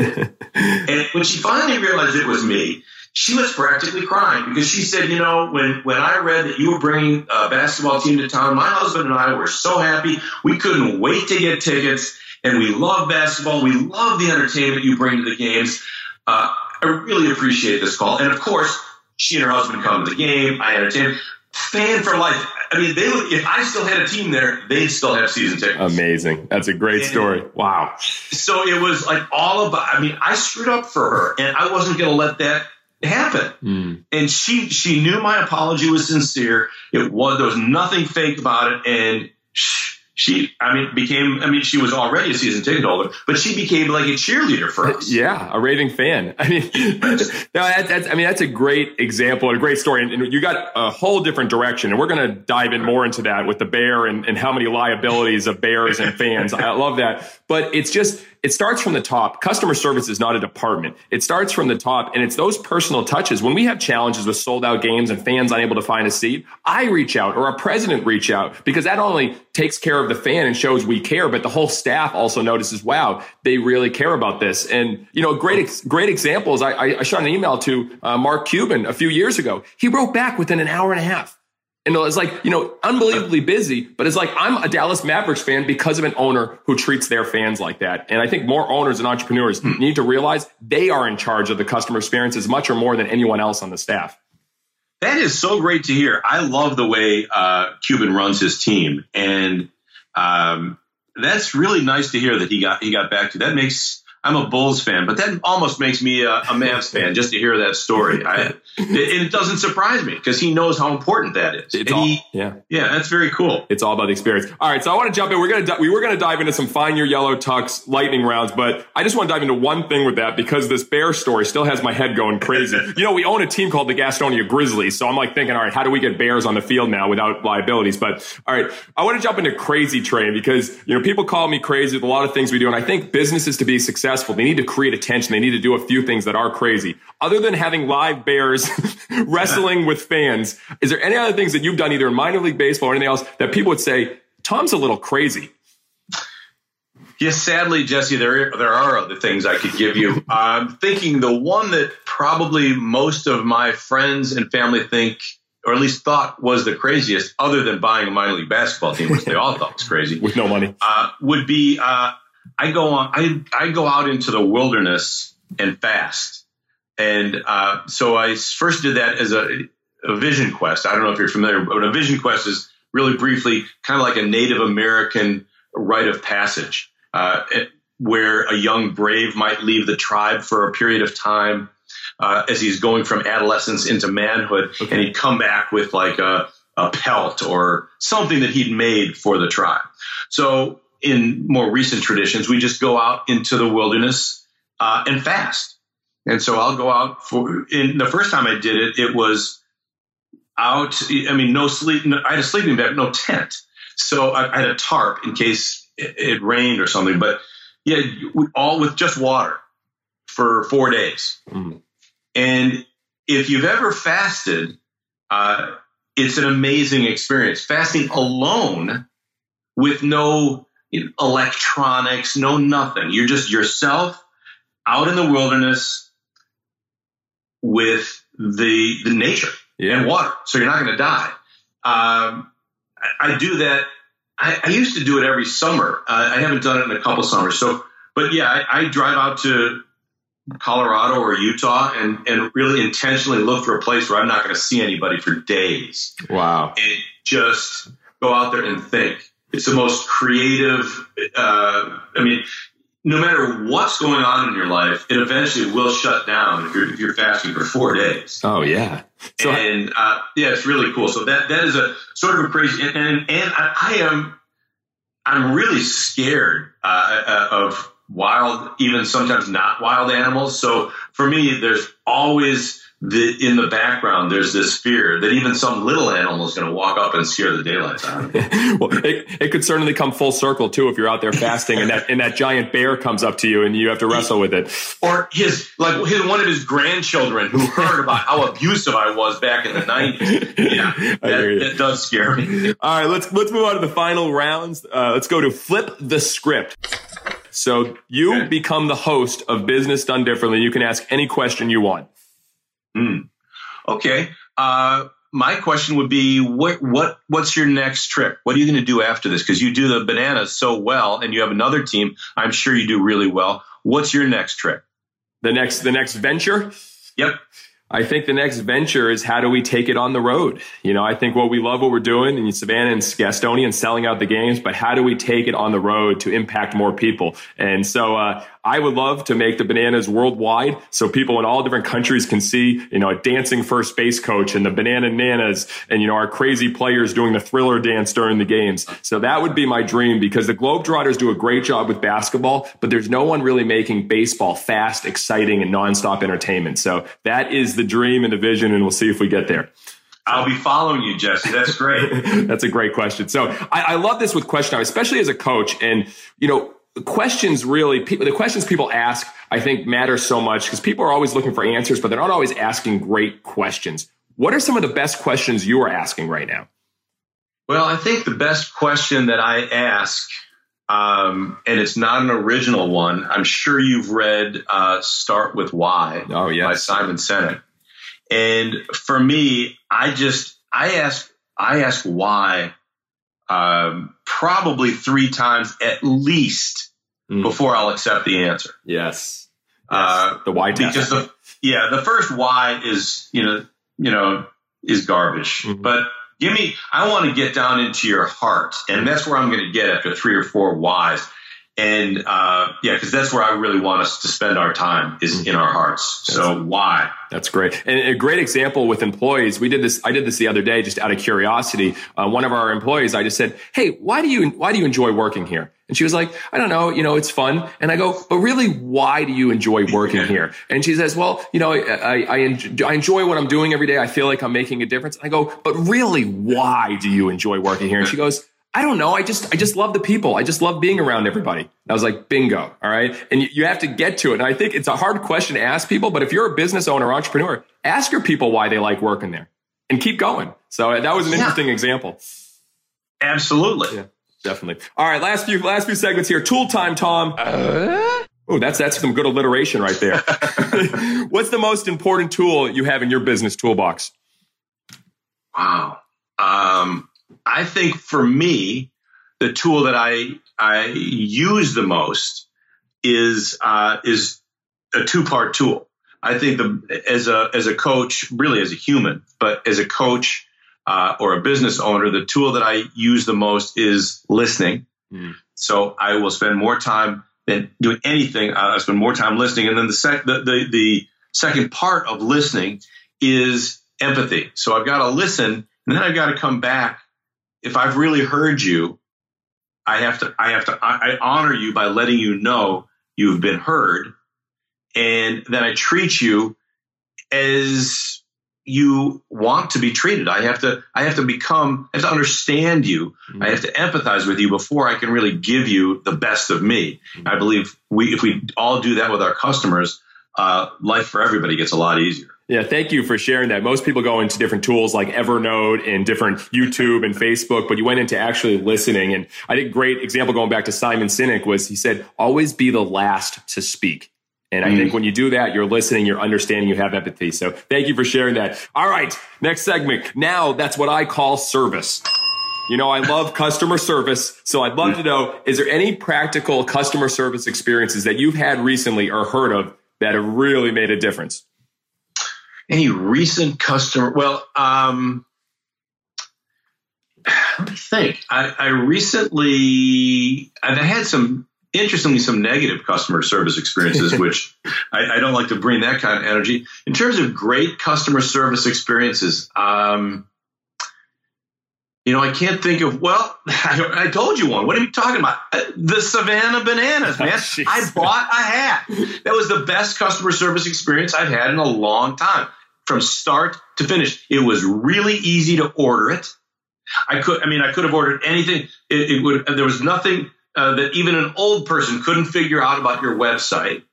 and when she finally realized it was me, she was practically crying because she said, you know, when, when I read that you were bringing a basketball team to town, my husband and I were so happy. We couldn't wait to get tickets. And we love basketball. We love the entertainment you bring to the games. Uh, I really appreciate this call. And of course, she and her husband come to the game. I entertain. fan for life. I mean, they would, if I still had a team there, they'd still have season tickets. Amazing. That's a great story. Wow. So it was like all about. I mean, I screwed up for her, and I wasn't going to let that happen. Mm. And she she knew my apology was sincere. It was there was nothing fake about it, and she, she I mean became I mean she was already a season ticket holder, but she became like a cheerleader for us. (laughs) Yeah, a raving fan. I mean, (laughs) no, that, that's I mean that's a great example and a great story. And, and you got a whole different direction, and we're going to dive in more into that with the bear and, and how many liabilities of bears and fans. I love that, but it's just it starts from the top. Customer service is not a department. It starts from the top and it's those personal touches. When we have challenges with sold out games and fans unable to find a seat, I reach out or our president reach out because that only takes care of the fan and shows we care, but the whole staff also notices, wow, they really care about this. And, you know, great, great examples. I, I, I shot an email to uh, Mark Cuban a few years ago. He wrote back within an hour and a half. And it's like, you know, unbelievably busy, but it's like, I'm a Dallas Mavericks fan because of an owner who treats their fans like that. And I think more owners and entrepreneurs need to realize they are in charge of the customer experience as much or more than anyone else on the staff. That is so great to hear. I love the way uh, Cuban runs his team, and um, that's really nice to hear that he got he got back to. That makes I'm a Bulls fan, but that almost makes me a, a Mavs fan just to hear that story. I, (laughs) it, it doesn't surprise me because he knows how important that is. It's And all, he- yeah. yeah, that's very cool. It's all about the experience. All right, so I want to jump in. We're gonna we were gonna dive into some find your yellow tux lightning rounds, but I just want to dive into one thing with that because this bear story still has my head going crazy. (laughs) you know, we own a team called the Gastonia Grizzlies, so I'm like thinking, all right, how do we get bears on the field now without liabilities? But all right, I want to jump into crazy train because you know people call me crazy with a lot of things we do, and I think businesses to be successful, they need to create attention. They need to do a few things that are crazy. Other than having live bears (laughs) wrestling with fans, is there any other things that you've done either in minor league baseball or anything else that people would say, Tom's a little crazy? Yes, sadly, Jesse, there there are other things I could give you. I'm thinking the one that probably most of my friends and family think, or at least thought, was the craziest, other than buying a minor league basketball team, which they all thought was crazy, (laughs) With no money. uh, would be uh, I go on I I go out into the wilderness and fast, and uh, so I first did that as a, a vision quest. I don't know if you're familiar, but a vision quest is really briefly kind of like a Native American rite of passage, uh, where a young brave might leave the tribe for a period of time. Uh, as he's going from adolescence into manhood, and he'd come back with like a, a pelt or something that he'd made for the tribe. So in more recent traditions, we just go out into the wilderness uh, and fast. And so I'll go out for. In the first time I did it, it was out. I mean, no sleep. No, I had a sleeping bag, no tent. So I, I had a tarp in case it, it rained or something. But yeah, we- all with just water for four days. Mm. And if you've ever fasted, uh, it's an amazing experience. Fasting alone with no electronics, no nothing. You're just yourself out in the wilderness with the the nature and water, so you're not going to die. Um, I, I do that. I, I used to do it every summer. Uh, I haven't done it in a couple summers. So, but yeah, I, I drive out to Colorado or Utah and and really intentionally look for a place where I'm not going to see anybody for days Wow. and just go out there and think. It's the most creative. Uh, I mean, no matter what's going on in your life, it eventually will shut down if you're, if you're fasting for four days. Oh, yeah. So, and uh, yeah, it's really cool. So that that is a sort of a crazy, and and, and I, I am I'm really scared uh, uh, of wild, even sometimes not wild animals. So for me, there's always the in the background. There's this fear that even some little animal is going to walk up and scare the daylights out of me. (laughs) well, it, it could certainly come full circle too if you're out there fasting and that and that giant bear comes up to you and you have to wrestle with it. or his like his, one of his grandchildren who heard about how abusive I was back in the 90s. (laughs) Yeah, you. that, that does scare me. (laughs) All right, let's let's move on to the final rounds. Uh, let's go to flip the script. So you Okay. become the host of Business Done Differently. You can ask any question you want. Okay. Uh, my question would be what what what's your next trip? What are you going to do after this? Because you do the bananas so well, and you have another team. I'm sure you do really well. What's your next trip? The next the next venture. Yep. I think the next venture is how do we take it on the road? You know, I think what we love what we're doing in Savannah and Gastonia and selling out the games, but how do we take it on the road to impact more people? And so, uh, I would love to make the bananas worldwide so people in all different countries can see, you know, a dancing first base coach and the banana nanas and, you know, our crazy players doing the thriller dance during the games. So that would be my dream because the Globetrotters do a great job with basketball, but there's no one really making baseball fast, exciting, and nonstop entertainment. So that is the dream and the vision, and we'll see if we get there. I'll be following you, Jesse. That's great. (laughs) That's a great question. So I, I love this with question, especially as a coach. And, you know, questions really people the questions people ask i think matter so much because people are always looking for answers but they're not always asking great questions what are some of the best questions you are asking right now well i think the best question that i ask um, and it's not an original one i'm sure you've read uh, start with why oh, yes. by simon sinek and for me i just i ask i ask why um, probably three times at least mm. before I'll accept the answer. Yes. Uh, the why test. Because the, yeah, the first why is, you know, you know, is garbage. Mm-hmm. But give me, I want to get down into your heart. And that's where I'm going to get after three or four whys. And uh, yeah, because that's where I really want us to spend our time is in our hearts. So why? That's great. And a great example with employees. We did this. I did this the other day, just out of curiosity. Uh, one of our employees, I just said, "Hey, why do you why do you enjoy working here?" And she was like, "I don't know. You know, it's fun." And I go, "But really, why do you enjoy working (laughs) here?" And she says, "Well, you know, I I, I enjoy what I'm doing every day. I feel like I'm making a difference." And I go, "But really, why do you enjoy working here?" And she goes I don't know. I just, I just love the people. I just love being around everybody. I was like, bingo. All right. And you, you, have to get to it. And I think it's a hard question to ask people, but if you're a business owner, entrepreneur, ask your people why they like working there and keep going. So that was an yeah. interesting example. Absolutely. Yeah, definitely. All right. Last few, last few segments here. Tool time, Tom. Uh? Oh, that's, that's some good alliteration right there. (laughs) What's the most important tool you have in your business toolbox? Wow. Um, I think for me, the tool that I I use the most is uh, is a two part tool. I think the as a as a coach, really as a human, but as a coach uh, or a business owner, the tool that I use the most is listening. Mm. So I will spend more time than doing anything. I spend more time listening, and then the, sec- the, the the second part of listening is empathy. So I've got to listen, and then I've got to come back if I've really heard you, I have to, I have to, I, I honor you by letting you know you've been heard. And then I treat you as you want to be treated. I have to, I have to become, I have to understand you. Mm-hmm. I have to empathize with you before I can really give you the best of me. Mm-hmm. I believe we, if we all do that with our customers, uh, life for everybody gets a lot easier. Yeah, thank you for sharing that. Most people go into different tools like Evernote and different YouTube and Facebook, but you went into actually listening. And I think great example going back to Simon Sinek was he said, always be the last to speak. And I mm. think when you do that, you're listening, you're understanding, you have empathy. So thank you for sharing that. All right, next segment. Now that's what I call service. You know, I love customer service. So I'd love to know, is there any practical customer service experiences that you've had recently or heard of that have really made a difference? Any recent customer? Well, um, let me think. I, I recently, I had some interestingly some negative customer service experiences, (laughs) which I, I, don't like to bring that kind of energy. In terms of great customer service experiences, um, you know, I can't think of. Well, (laughs) I, I, told you one. What are you talking about? Uh, the Savannah Bananas, man. (laughs) Oh, I bought a hat. That was the best customer service experience I've had in a long time, from start to finish. It was really easy to order it. I could. I mean, I could have ordered anything. It, it would. There was nothing uh, that even an old person couldn't figure out about your website,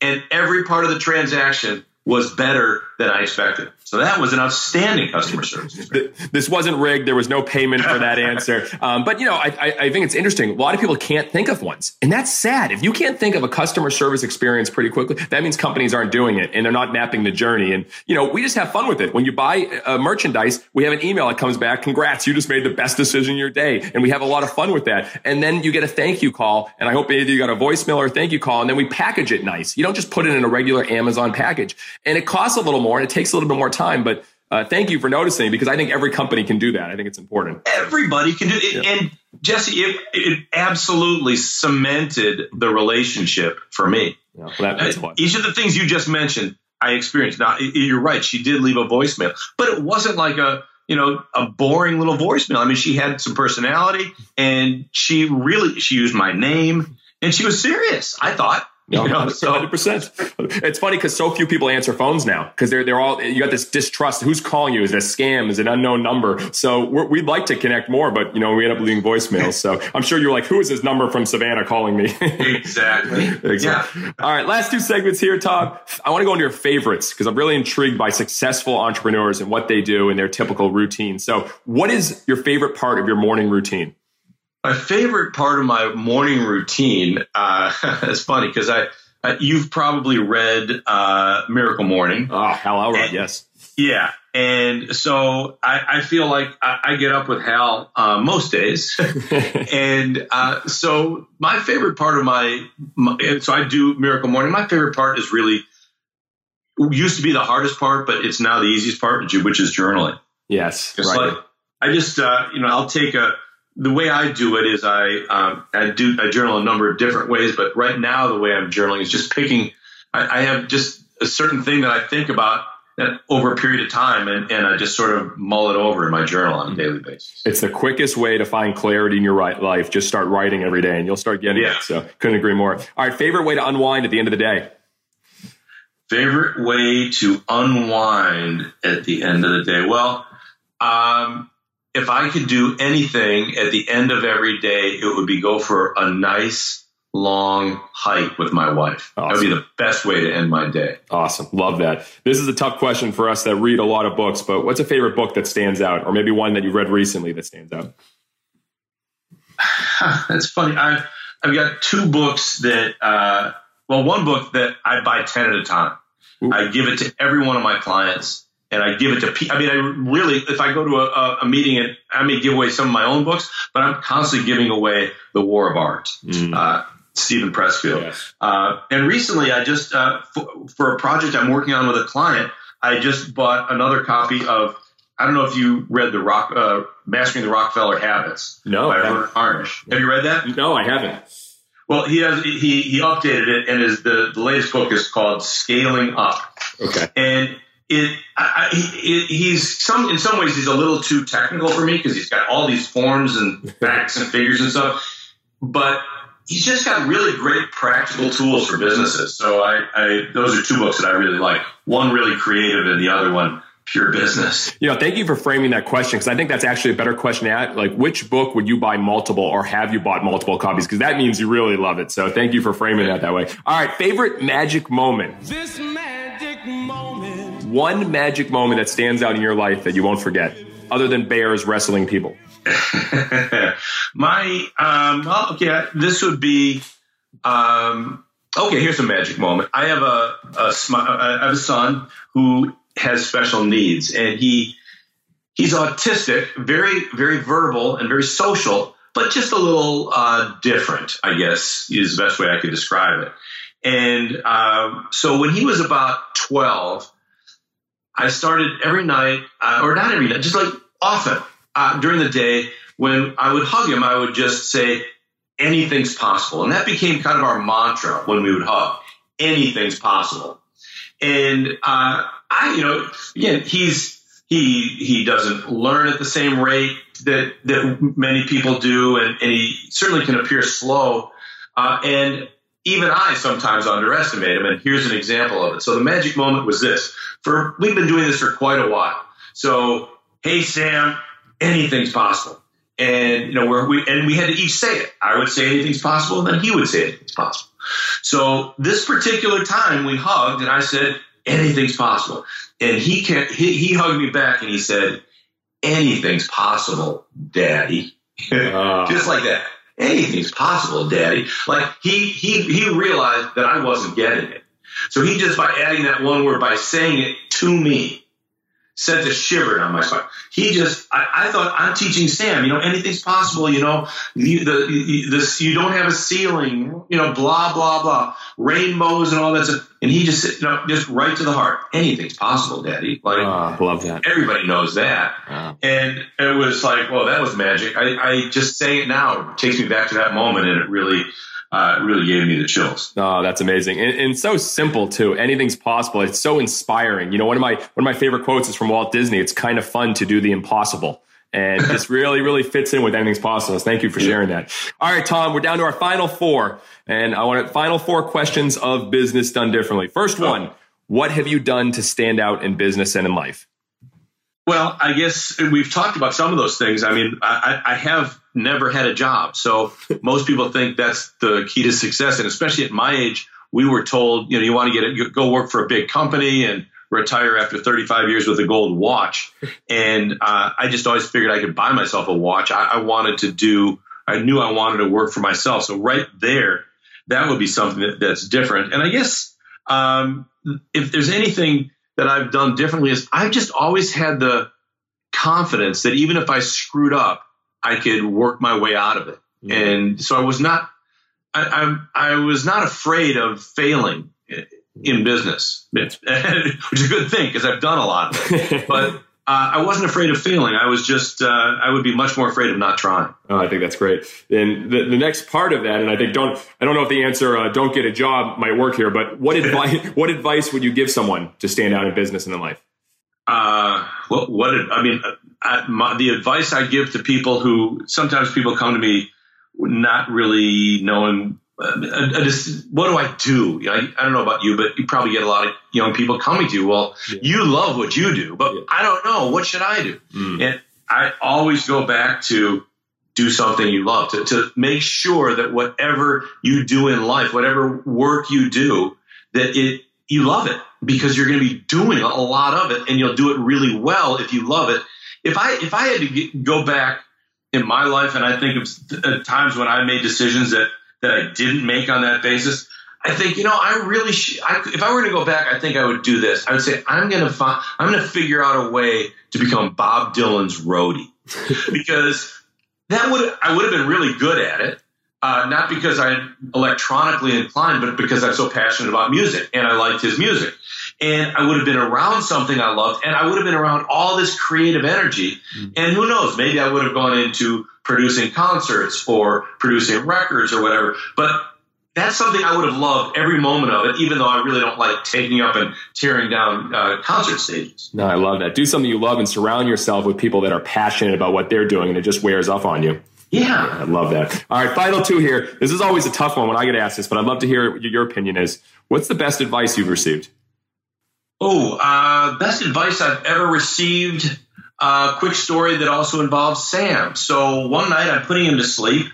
and every part of the transaction was better than I expected. So that was an outstanding customer service. This wasn't rigged. There was no payment for that answer. (laughs) Um, but you know, I, I, think it's interesting. A lot of people can't think of ones, and that's sad. If you can't think of a customer service experience pretty quickly, that means companies aren't doing it and they're not mapping the journey. And you know, we just have fun with it. When you buy uh, merchandise, we have an email that comes back. Congrats, you just made the best decision in your day, and we have a lot of fun with that. And then you get a thank you call, and I hope either you got a voicemail or a thank you call, and then we package it nice. You don't just put it in a regular Amazon package And it costs a little more and it takes a little bit more time, but uh, thank you for noticing because I think every company can do that. I think it's important. Everybody can do it. Yeah. And Jesse, it, it absolutely cemented the relationship for me. Yeah, well, that means. Each of the things you just mentioned, I experienced. Now, you're right. She did leave a voicemail, but it wasn't like a, you know, a boring little voicemail. I mean, she had some personality and she really, she used my name and she was serious. I thought, you know, so 100%. It's funny because so few people answer phones now because they're, they're all, you got this distrust. Who's calling you? Is it a scam? Is it an unknown number? So we're, we'd like to connect more, but you know, we end up leaving voicemails. So I'm sure you're like, who is this number from Savannah calling me? exactly. (laughs) Exactly. Yeah. All right, last two segments here, Todd. I want to go into your favorites because I'm really intrigued by successful entrepreneurs and what they do and their typical routine. So, what is your favorite part of your morning routine? My favorite part of my morning routine, uh, (laughs) it's funny because I, uh, you've probably read uh, Miracle Morning. Oh, Hal Elrod, And- yes. Yeah. And so I, I feel like I, I get up with Hal uh, most days. (laughs) and uh, so my favorite part of my, my, so I do Miracle Morning. My favorite part is really, used to be the hardest part, but it's now the easiest part, which is journaling. yes, right. like I just uh, you know I'll take a the way I do it is I um, I do I journal a number of different ways, but right now the way I'm journaling is just picking. I, I have just a certain thing that I think about that over a period of time, and, and I just sort of mull it over in my journal on a daily basis. it's the quickest way to find clarity in your right life. Just start writing every day and you'll start getting Yeah. it. So, couldn't agree more. All right, favorite way to unwind at the end of the day? Favorite way to unwind at the end of the day? Well, um, if I could do anything at the end of every day, it would be go for a nice long hike with my wife. That would be the best way to end my day. Awesome. Love that. This is a tough question for us that read a lot of books, but what's a favorite book that stands out, or maybe one that you read recently that stands out? (sighs) That's funny. I, I've got two books that, uh, well, one book that I buy 10 at a time. Ooh. I give it to every one of my clients and I give it to, people. I mean, I really, if I go to a, a, meeting and I may give away some of my own books, but I'm constantly giving away The War of Art, uh, Steven Pressfield. Yes. Uh, and recently, I just uh, for, for a project I'm working on with a client, I just bought another copy of. I don't know if you read the Rock, uh, Mastering the Rockefeller Habits No, by I haven't. Harnish. Have you read that? No, I haven't. Well, he has he he updated it, and his the, the latest book is called Scaling Up, Okay. and it I, I, he, he's some in some ways he's a little too technical for me because he's got all these forms and (laughs) facts and figures and stuff, but he's just got really great practical tools for businesses. So I, I those are two books that I really like. One really creative, and the other one pure business. You know, thank you for framing that question because I think that's actually a better question to ask. Like, which book would you buy multiple or have you bought multiple copies? Because that means you really love it. So thank you for framing that that way. All right, favorite magic moment. This magic moment. One magic moment that stands out in your life that you won't forget, other than bears wrestling people. (laughs) My um, well, okay, this would be um, okay. Here's a magic moment. I have a, a smi- I have a son who has special needs, and he he's autistic, very very verbal and very social, but just a little uh, different. I guess is the best way I could describe it. And um, so when he was about twelve, I started every night, uh, or not every night, just like often uh, during the day when I would hug him, I would just say, anything's possible. And that became kind of our mantra when we would hug anything's possible. And uh, I, you know, again, he's he he doesn't learn at the same rate that that many people do, and, and he certainly can appear slow. Uh, and even I sometimes underestimate him. And here's an example of it. So the magic moment was this: for we've been doing this for quite a while. So hey Sam, anything's possible. And you know where we and we had to each say it. I would say anything's possible, and then he would say anything's possible. So this particular time we hugged, and I said anything's possible, and he can he, he hugged me back, and he said anything's possible, Daddy, (laughs) Ah. just like that. Anything's possible, Daddy. Like he he he realized that I wasn't getting it, so he just by adding that one word by saying it to me sent a shiver down my spine. He just, I, I thought I'm teaching Sam, you know, anything's possible, you know, you, the, you, this, you don't have a ceiling, you know, blah, blah, blah, rainbows and all that stuff. And he just, you know, just right to the heart. Anything's possible, daddy. Like, Ah, love that. everybody knows that. Ah. And it was like, well, that was magic. I, I just saying it now takes me back to that moment and it really, uh, it really gave me the chills. Oh, that's amazing. And, and so simple too. Anything's possible. It's so inspiring. You know, one of my one of my favorite quotes is from Walt Disney. It's kind of fun to do the impossible. And (laughs) this really, really fits in with anything's possible. So thank you for sharing that. All right, Tom, we're down to our final four. And I want to final four questions of business done differently. First one, what have you done to stand out in business and in life? Well, I guess we've talked about some of those things. I mean, I, I have never had a job. So most people think that's the key to success. And especially at my age, we were told, you know, you want to get it, go work for a big company and retire after 35 years with a gold watch. And uh, I just always figured I could buy myself a watch. I, I wanted to do, I knew I wanted to work for myself. So right there, that would be something that, that's different. And I guess um, if there's anything that I've done differently is I've just always had the confidence that even if I screwed up, I could work my way out of it. And so I was not, I, I, I was not afraid of failing in business, (laughs) which is a good thing because I've done a lot of it. (laughs) But uh, I wasn't afraid of failing. I was just, uh, I would be much more afraid of not trying. Oh, I think that's great. And the, the next part of that, and I think don't, I don't know if the answer uh, "don't get a job" might work here, but what (laughs) advice, what advice would you give someone to stand out in business and in life? Uh, what, what I mean, I, my, the advice I give to people who sometimes people come to me not really knowing uh, I just, what do I do? I, I don't know about you, but you probably get a lot of young people coming to you. Well, Yeah. you love what you do, but Yeah. I don't know. What should I do? Mm. And I always go back to do something you love, to, to make sure that whatever you do in life, whatever work you do, that it you love it because you're going to be doing a lot of it and you'll do it really well if you love it. If I if I had to get, go back in my life and I think of uh, times when I made decisions that that I didn't make on that basis, I think you know I really sh- I, if I were to go back, I think I would do this. I would say I'm going to find I'm going to figure out a way to become Bob Dylan's roadie (laughs) because that would I would have been really good at it. Uh, not because I'm electronically inclined, but because I'm so passionate about music and I liked his music. And I would have been around something I loved, and I would have been around all this creative energy. And who knows, maybe I would have gone into producing concerts or producing records or whatever. But that's something I would have loved every moment of it, even though I really don't like taking up and tearing down uh, concert stages. No, I love that. Do something you love and surround yourself with people that are passionate about what they're doing, and it just wears off on you. Yeah. I love that. All right, final two here. This is always a tough one when I get asked this, but I'd love to hear what your opinion is. What's the best advice you've received? Oh, uh, best advice I've ever received. Uh, quick story that also involves Sam. So one night I'm putting him to sleep,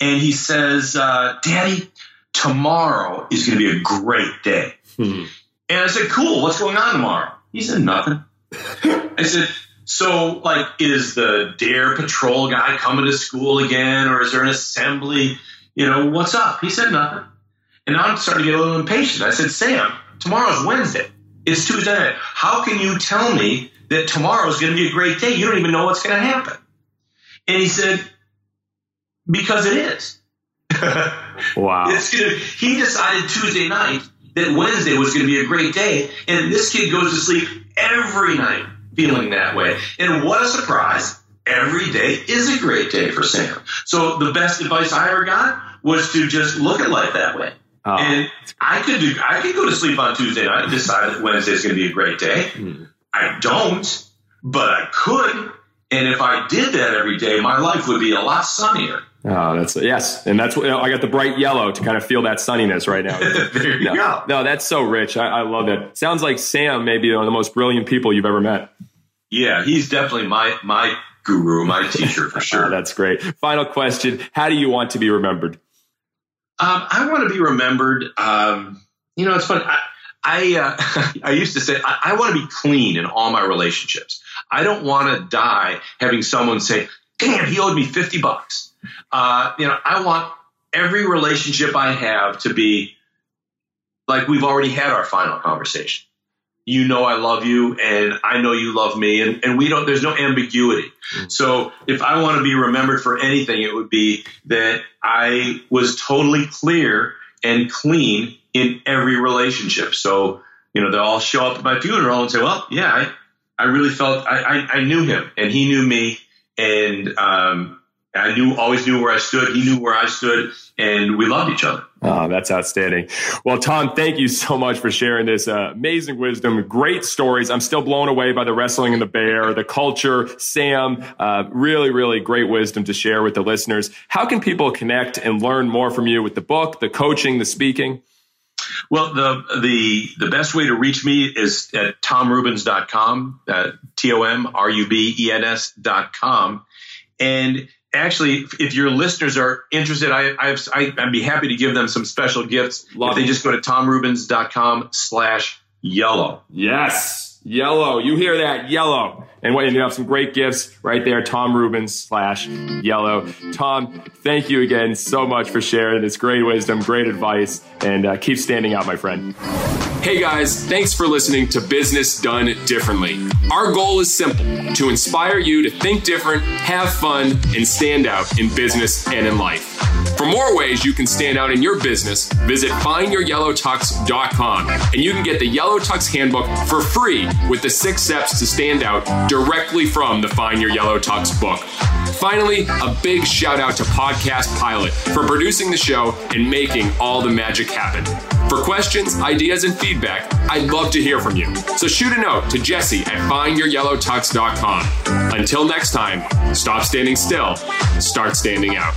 and he says, uh, "Daddy, tomorrow is going to be a great day." Hmm. And I said, "Cool. What's going on tomorrow?" He said, "Nothing." I said, "So, like, is the Dare Patrol guy coming to school again, or is there an assembly? You know, what's up?" He said, "Nothing." And I'm starting to get a little impatient. I said, "Sam, tomorrow's Wednesday. It's Tuesday night. How can you tell me that tomorrow is going to be a great day? You don't even know what's going to happen." And he said, "Because it is." (laughs) Wow. It's gonna, he decided Tuesday night that Wednesday was going to be a great day, and this kid goes to sleep every night feeling that way. And what a surprise! Every day is a great day for Sam. So the best advice I ever got was to just look at life that way. Oh, And I could do, I could go to sleep on Tuesday night and decide that Wednesday is going to be a great day. Hmm. I don't, but I could. And if I did that every day, my life would be a lot sunnier. Oh, that's yes, and that's what I got the bright yellow to kind of feel that sunniness right now. (laughs) there you no, go. no, that's so rich. I, I love that. Sounds like Sam may be one of the most brilliant people you've ever met. Yeah, he's definitely my my guru, my teacher for Oh, (laughs) sure. that's great. Final question: How do you want to be remembered? Um, I want to be remembered. Um, you know, it's funny. I I, uh, (laughs) I used to say I, I want to be clean in all my relationships. I don't want to die having someone say, "Damn, he owed me fifty bucks." Uh, you know, I want every relationship I have to be like we've already had our final conversation. You know I love you and I know you love me and, and we don't there's no ambiguity. So if I want to be remembered for anything, it would be that I was totally clear and clean in every relationship. So, you know, they'll all show up at my funeral and say, Well, yeah, I, I really felt I, I, I knew him and he knew me and um, I knew always knew where I stood. He knew where I stood, and we loved each other. Oh, that's outstanding. Well, Tom, thank you so much for sharing this uh, amazing wisdom, great stories. I'm still blown away by the wrestling and the bear, the culture, Sam. Uh, really, really great wisdom to share with the listeners. How can people connect and learn more from you with the book, the coaching, the speaking? Well, the the the best way to reach me is at tomrubens.com, uh, T O M R U B E N S.com. And actually, if your listeners are interested, I, I've, I, I'd be happy to give them some special gifts. Love if they it. just go to tomrubens.com slash yellow. Yes, yellow. You hear that? Yellow. And what you have some great gifts right there. Tom Rubens slash yellow. Tom, thank you again so much for sharing this great wisdom, great advice, and uh, keep standing out, my friend. Hey guys, thanks for listening to Business Done Differently. Our goal is simple to inspire you to think different, have fun, and stand out in business and in life. For more ways you can stand out in your business, visit findyouryellowtux.com and you can get the Yellow Tux Handbook for free with the six steps to stand out directly from the Find Your Yellow Tux book. Finally, a big shout out to Podcast Pilot for producing the show and making all the magic happen. For questions, ideas, and feedback, I'd love to hear from you. So shoot a note to Jesse at findyouryellowtux.com. Until next time, stop standing still, start standing out.